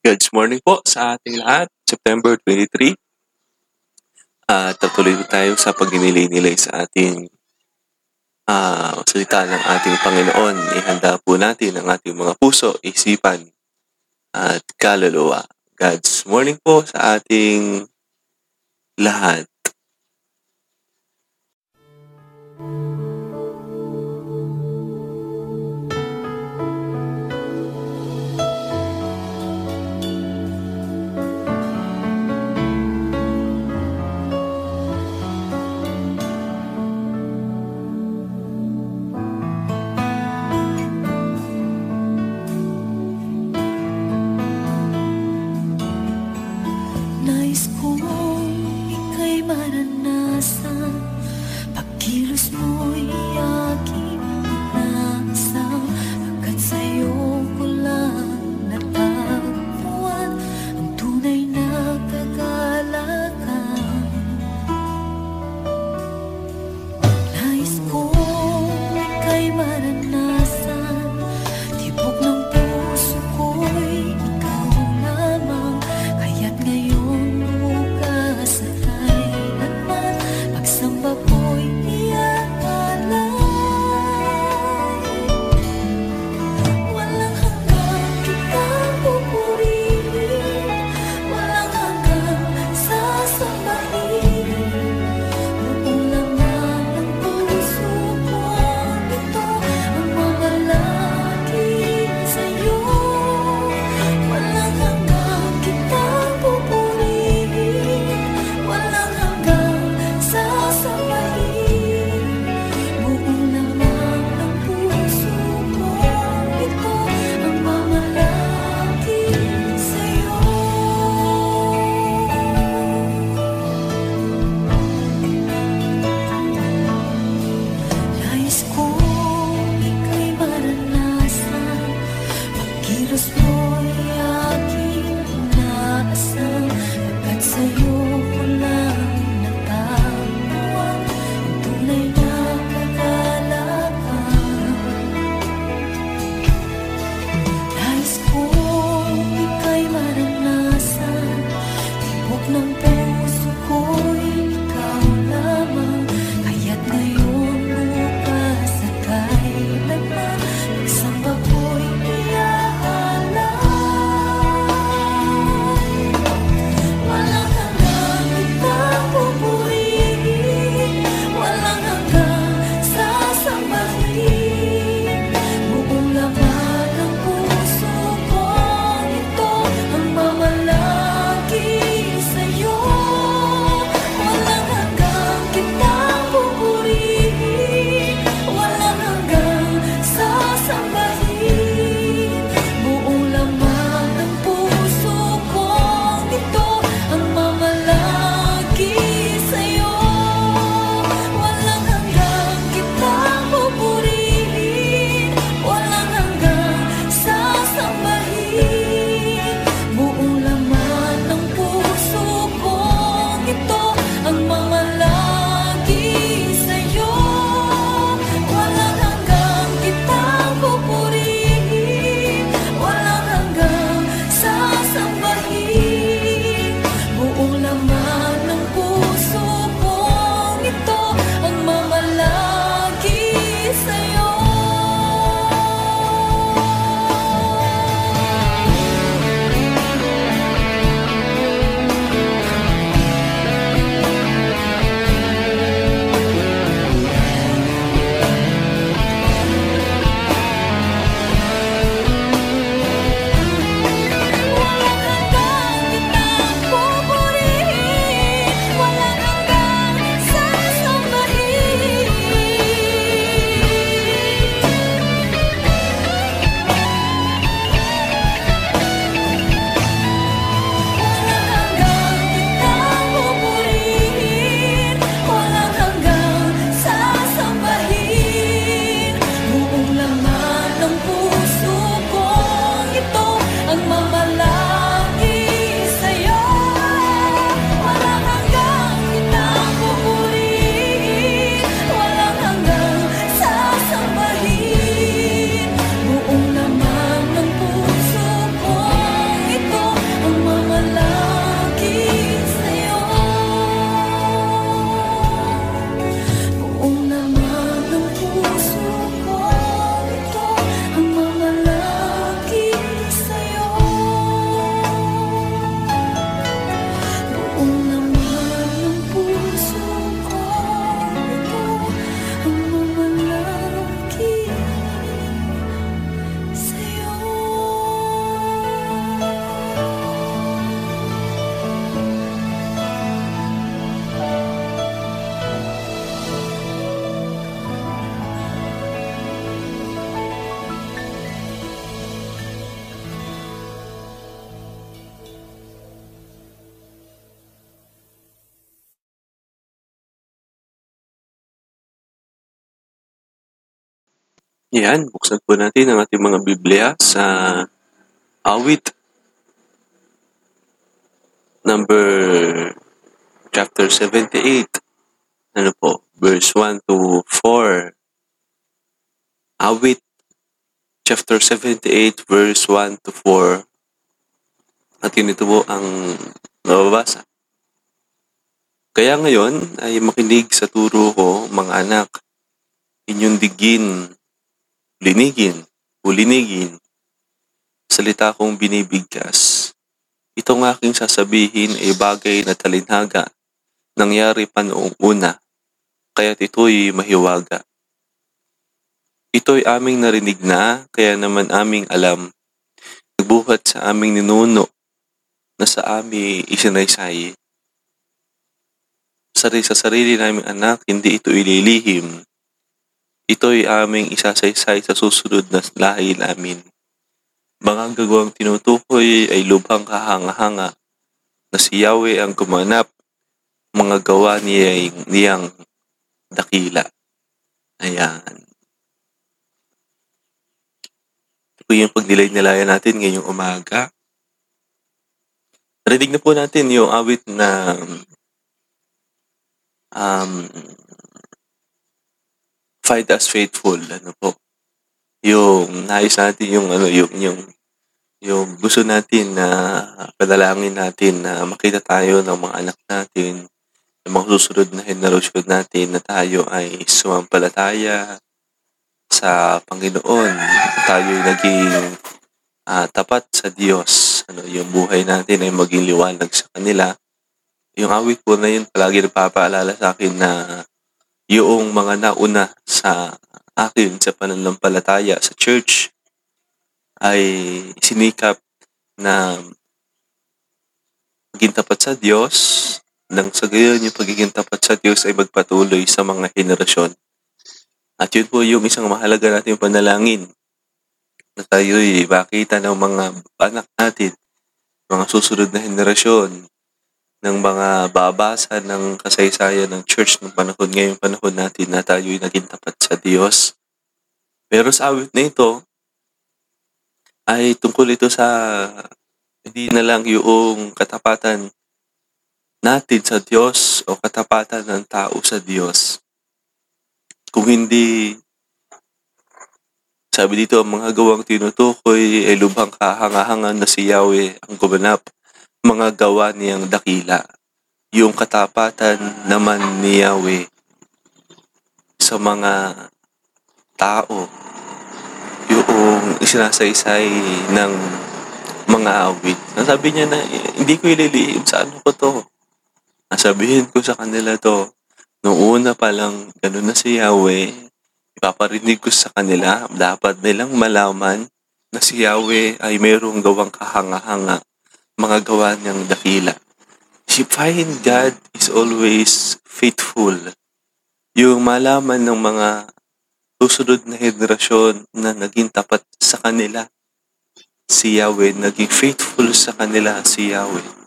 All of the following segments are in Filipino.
Good morning po sa ating lahat. September 23. At uh, tatuloy po tayo sa pagninilay-nilay sa ating uh, salita ng ating Panginoon. Ihanda po natin ang ating mga puso, isipan, at kaluluwa. God's morning po sa ating lahat. nais kong ika'y maranasan. Pagkilos mo'y ayaw Yan, buksan po natin ang ating mga Biblia sa awit number chapter 78. Ano po? Verse 1 to 4. Awit chapter 78 verse 1 to 4. At yun ito po ang nababasa. Kaya ngayon ay makinig sa turo ko, mga anak. Inyong digin, linigin, ulinigin. Salita kong binibigkas. Itong aking sasabihin ay bagay na talinhaga. Nangyari pa noong una. Kaya't ito'y mahiwaga. Ito'y aming narinig na, kaya naman aming alam. Nagbuhat sa aming ninuno na sa amin isinaysay. Sari sa sarili naming anak, hindi ito ililihim. Ito'y aming isasaysay sa susunod na lahi namin. Mga gagawang tinutukoy ay lubhang kahanga-hanga na si Yahweh ang gumanap mga gawa niya niyang dakila. Ayan. Ito po yung pagnilay-nilayan natin ngayong umaga. Narinig na po natin yung awit na um, find us faithful. Ano po? Yung nais natin yung ano yung yung yung gusto natin na padalangin natin na makita tayo ng mga anak natin ng mga susunod na henerasyon natin na tayo ay sumampalataya sa Panginoon. Tayo ay naging uh, tapat sa Diyos. Ano, yung buhay natin ay maging liwanag sa kanila. Yung awit po na yun, palagi nagpapaalala sa akin na yung mga nauna sa akin sa pananampalataya sa church ay sinikap na maging tapat sa Diyos nang sa gayon yung pagiging tapat sa Diyos ay magpatuloy sa mga henerasyon. At yun po yung isang mahalaga natin panalangin na tayo'y makita ng mga anak natin, mga susunod na henerasyon, ng mga babasa ng kasaysayan ng church ng panahon ngayong panahon natin na tayo'y naging tapat sa Diyos. Pero sa awit na ito, ay tungkol ito sa hindi na lang yung katapatan natin sa Diyos o katapatan ng tao sa Diyos. Kung hindi, sabi dito, ang mga gawang tinutukoy ay lubhang kahangahangan na si Yahweh ang gumanap, mga gawa niyang dakila. Yung katapatan naman ni Yahweh sa mga tao, yung isinasaysay ng mga awit. Nasabi niya na, hindi ko ililihim sa ano ko to? Nasabihin ko sa kanila to, noong una pa lang, ganun na si Yahweh, ipaparinig ko sa kanila, dapat nilang malaman na si Yahweh ay mayroong gawang kahanga-hanga, mga gawa niyang dakila. She find God is always faithful. Yung malaman ng mga susunod na henerasyon na naging tapat sa kanila, si Yahweh, naging faithful sa kanila si Yahweh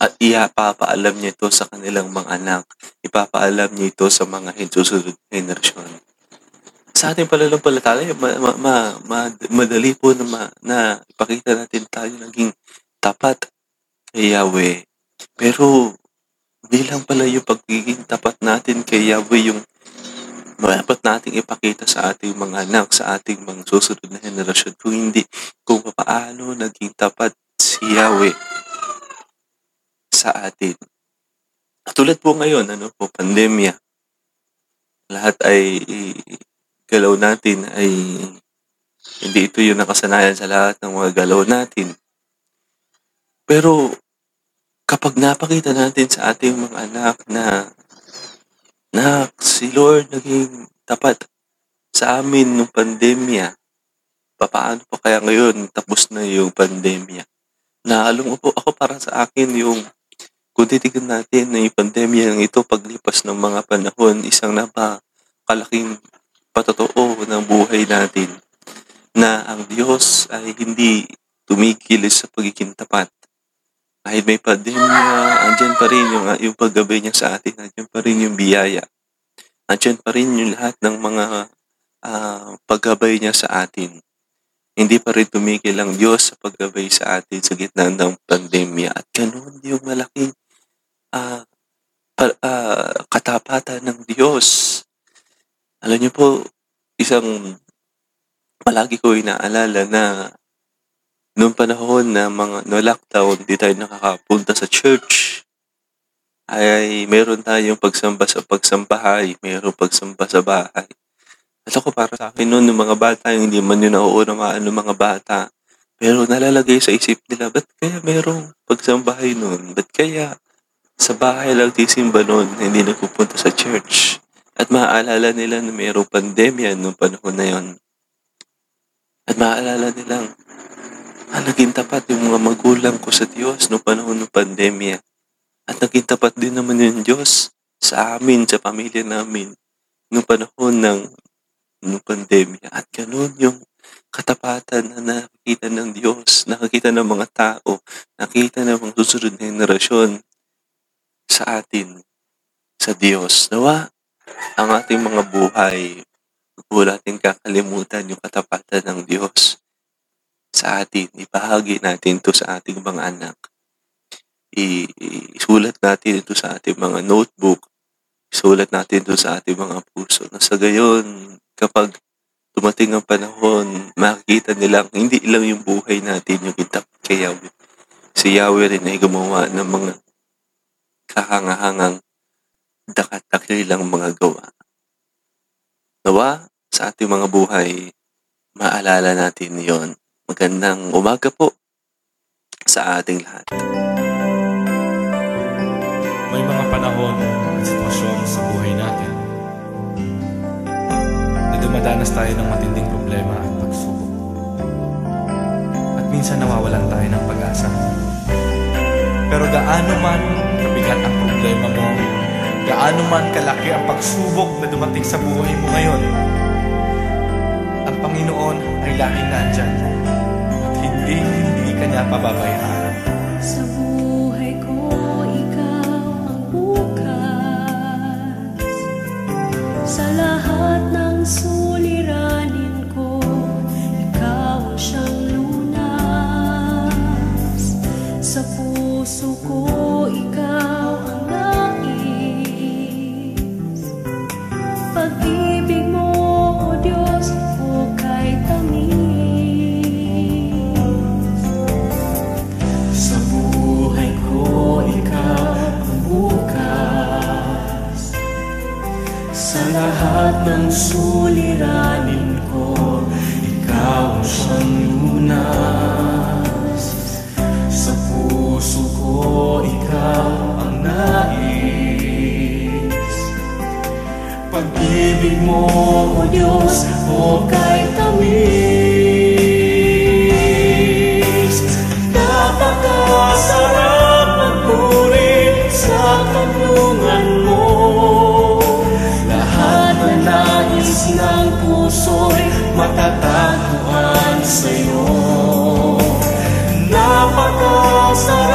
at ipapaalam niya ito sa kanilang mga anak. Ipapaalam niya ito sa mga susunod henerasyon. Sa ating pananampalataya, ma, ma, ma, ma, madali po na, ma, na ipakita natin tayo naging tapat kay Yahweh. Pero, hindi lang pala yung pagiging tapat natin kay Yahweh yung dapat nating ipakita sa ating mga anak, sa ating mga susunod na henerasyon, kung hindi, kung paano naging tapat si Yahweh sa atin. Tulad po ngayon, ano po, pandemya. Lahat ay galaw natin ay hindi ito yung nakasanayan sa lahat ng mga galaw natin. Pero kapag napakita natin sa ating mga anak na na si Lord naging tapat sa amin nung pandemya, paano pa kaya ngayon tapos na yung pandemya? Naalong po ako para sa akin yung kung titignan natin na yung pandemya ng ito paglipas ng mga panahon, isang napakalaking patotoo ng buhay natin na ang Diyos ay hindi tumigil sa pagiging tapat. Kahit may pandemya, andyan pa rin yung, yung paggabay niya sa atin, andyan pa rin yung biyaya. Andyan pa rin yung lahat ng mga ah, paggabay niya sa atin. Hindi pa rin tumigil ang Diyos sa paggabay sa atin sa gitna ng pandemya at ganun yung malaking ah, pa- ah, katapatan ng Diyos. Alam niyo po, isang palagi ko inaalala na noong panahon na mga no lockdown, di tayo nakakapunta sa church ay meron tayong pagsamba sa pagsambahay, meron pagsamba sa bahay. At ako para sa akin noon, ng mga bata, hindi man yun nauunawaan ng mga bata. Pero nalalagay sa isip nila, ba't kaya merong pagsambahay noon? Ba't kaya sa bahay lang tisimba noon, hindi nagpupunta sa church? At maaalala nila na mayroong pandemya noong panahon na yon. At maaalala nilang, ah, naging tapat yung mga magulang ko sa Diyos noong panahon ng pandemya. At naging tapat din naman yung Diyos sa amin, sa pamilya namin, noong panahon ng, ng pandemya. At ganun yung katapatan na nakikita ng Diyos, nakikita ng mga tao, nakita ng mga susunod na henerasyon sa atin, sa Diyos. Nawa, ang ating mga buhay, huwag natin kakalimutan yung katapatan ng Diyos sa atin. Ibahagi natin to sa ating mga anak. Isulat natin ito sa ating mga notebook. Isulat natin ito sa ating mga puso. Na sa gayon, kapag dumating ang panahon, makikita nilang hindi lang yung buhay natin yung kitapat kay Yahweh. Si Yahweh rin ay gumawa ng mga kahangahangang dakat-dakilang mga gawa. Nawa, sa ating mga buhay, maalala natin yon. Magandang umaga po sa ating lahat. May mga panahon at sitwasyon sa buhay natin na dumadanas tayo ng matinding problema at pagsubok. At minsan nawawalan tayo ng pag-asa. Pero gaano man kabigat ang problema mo, gaano man kalaki ang pagsubok na dumating sa buhay mo ngayon, ang Panginoon ay laging nandyan hindi, hindi ka niya pababayaan. Sa buhay ko, ikaw ang bukas Sa lahat ng suliranin ko Ikaw ang siyang Sa puso ko, ng suliranin ko, ikaw ang siyang lunas. Sa puso ko, ikaw ang nais. Pag-ibig mo, O Diyos, o kay tamis puso'y matatagpuan sa'yo. Napakasarap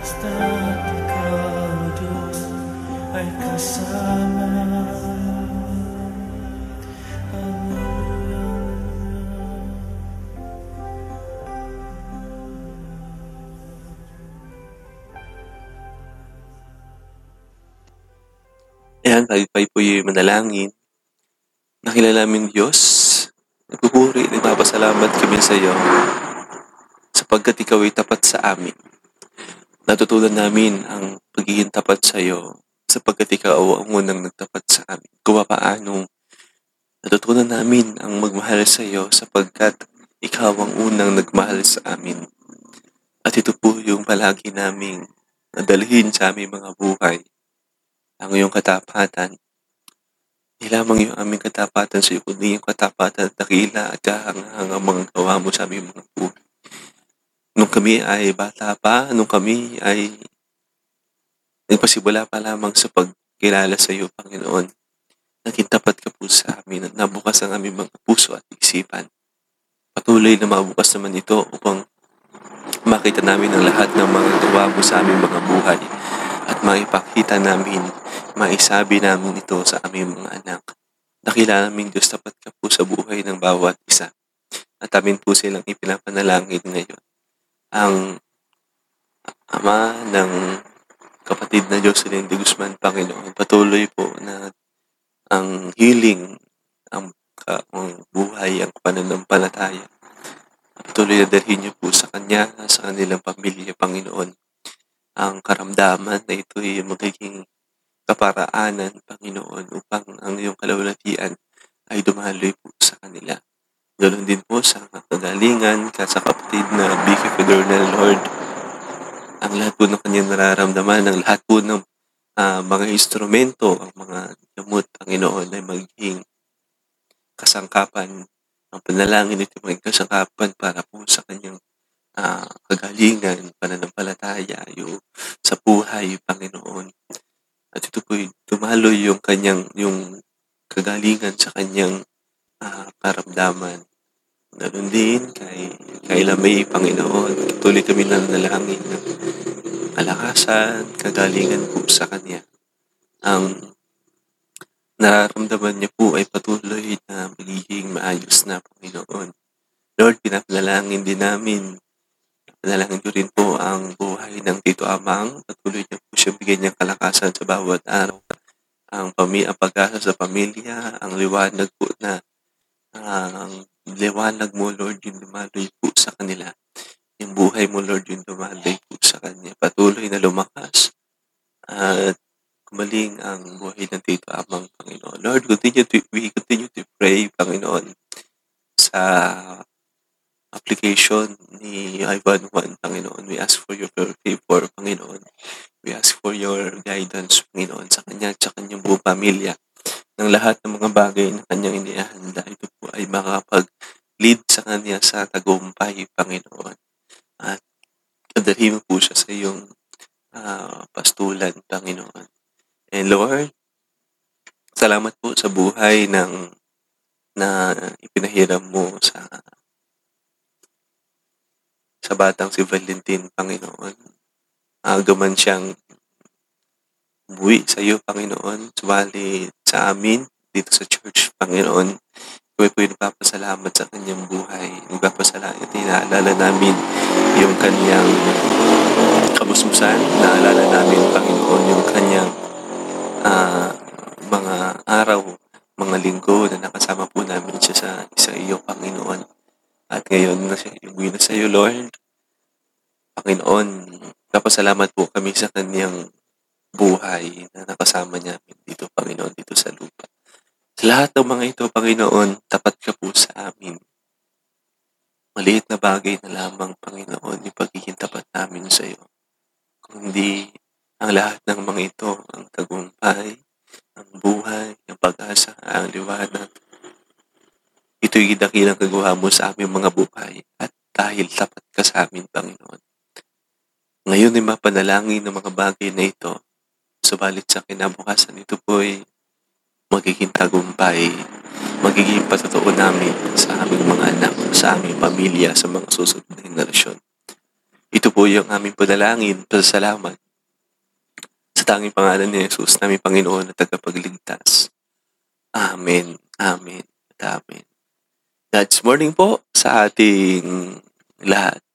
Basta't ikaw doon ay kasama Ang ulan Ayan, tayo tayo po yung manalangin. Nakilala namin Diyos. Nagpupuri, nagpapasalamat kami sa iyo sapagkat ikaw ay tapat sa amin. Natutunan namin ang pagiging tapat sa iyo sapagkat ikaw ang unang nagtapat sa amin. Kung paano natutunan namin ang magmahal sa iyo sapagkat ikaw ang unang nagmahal sa amin. At ito po yung palagi naming nadalhin sa aming mga buhay. Ang iyong katapatan. Hindi lamang yung aming katapatan sa iyo, kundi yung katapatan at dakila at kahanghang mga gawa mo sa aming mga buhay. Nung kami ay bata pa, nung kami ay nagpasimula pa lamang sa pagkilala sa iyo, Panginoon, naging tapat ka po sa amin at nabukas ang aming mga puso at isipan. Patuloy na mabukas naman ito upang makita namin ang lahat ng mga gawa mo sa aming mga buhay at maipakita namin, maisabi namin ito sa aming mga anak. Nakilala namin Diyos tapat ka po sa buhay ng bawat isa. At amin po silang ipinapanalangin ngayon. Ang ama ng kapatid na Jocelyn de Guzman, Panginoon, patuloy po na ang healing, ang, ang buhay, ang pananampalataya. Patuloy na dalhin niyo po sa Kanya, sa kanilang pamilya, Panginoon, ang karamdaman na ito ay magiging kaparaanan, Panginoon, upang ang iyong kalawalatian ay dumaloy po sa kanila. Ganoon din po sa kagalingan, ka sa kapatid na Vicky Fedornel, Lord, ang lahat po ng kanyang nararamdaman, ang lahat po ng ah, mga instrumento, ang mga gamot, Panginoon, ay magiging kasangkapan, ang panalangin ito maging kasangkapan para po sa kanyang ah, kagalingan, pananampalataya, yung sa buhay, Panginoon. At ito po dumaloy yung kanyang, yung kagalingan sa kanyang ah, karamdaman. Ganun din kay, kay Lamay, Panginoon. Tuloy kami na nalangin ng kalakasan, kagalingan po sa Kanya. Ang nararamdaman niya po ay patuloy na magiging maayos na, Panginoon. Lord, pinapanalangin din namin. Panalangin ko rin po ang buhay ng Tito Amang. Patuloy niya po siya bigyan niyang kalakasan sa bawat araw. Ang, pami ang pag-asa sa pamilya, ang liwanag po na ang liwanag mo, Lord, yung dumaloy po sa kanila. Yung buhay mo, Lord, yung dumaloy po sa kanya. Patuloy na lumakas. At kumaling ang buhay ng Tito Amang, Panginoon. Lord, continue to, we continue to pray, Panginoon, sa application ni Ivan Juan, Panginoon. We ask for your favor, Panginoon. We ask for your guidance, Panginoon, sa kanya at sa kanyang buong pamilya ng lahat ng mga bagay na kanyang inihanda. Ito po ay makapag-lead sa kanya sa tagumpay, Panginoon. At kadalhin mo po siya sa iyong ah, pastulan, Panginoon. And Lord, salamat po sa buhay ng na ipinahiram mo sa sa batang si Valentin, Panginoon. Aga man siyang buwi sa iyo, Panginoon. Sumali sa amin dito sa church, Panginoon. Kami po nagpapasalamat sa kanyang buhay. Nagpapasalamat, inaalala namin yung kanyang kabusmusan. Naalala namin, Panginoon, yung kanyang ah, mga araw, mga linggo na nakasama po namin siya sa, sa iyo, Panginoon. At ngayon na siya, umuwi na sa iyo, Lord. Panginoon, kapasalamat po kami sa kanyang buhay na nakasama niya dito, Panginoon, dito sa lupa. Sa lahat ng mga ito, Panginoon, tapat ka po sa amin. Maliit na bagay na lamang, Panginoon, yung pagiging tapat namin sa iyo. Kundi ang lahat ng mga ito, ang tagumpay, ang buhay, ang pag-asa, ang liwanag. Ito'y dakilang kagawa mo sa aming mga buhay at dahil tapat ka sa amin, Panginoon. Ngayon ay mapanalangin ng mga bagay na ito, subalit sa kinabukasan ito po ay magiging tagumpay, magiging patotoo namin sa aming mga anak, sa aming pamilya, sa mga susunod na henerasyon. Ito po yung aming panalangin, pasalamat sa tanging pangalan ni Jesus, naming Panginoon at tagapagligtas. Amen, Amen, at Amen. God's morning po sa ating lahat.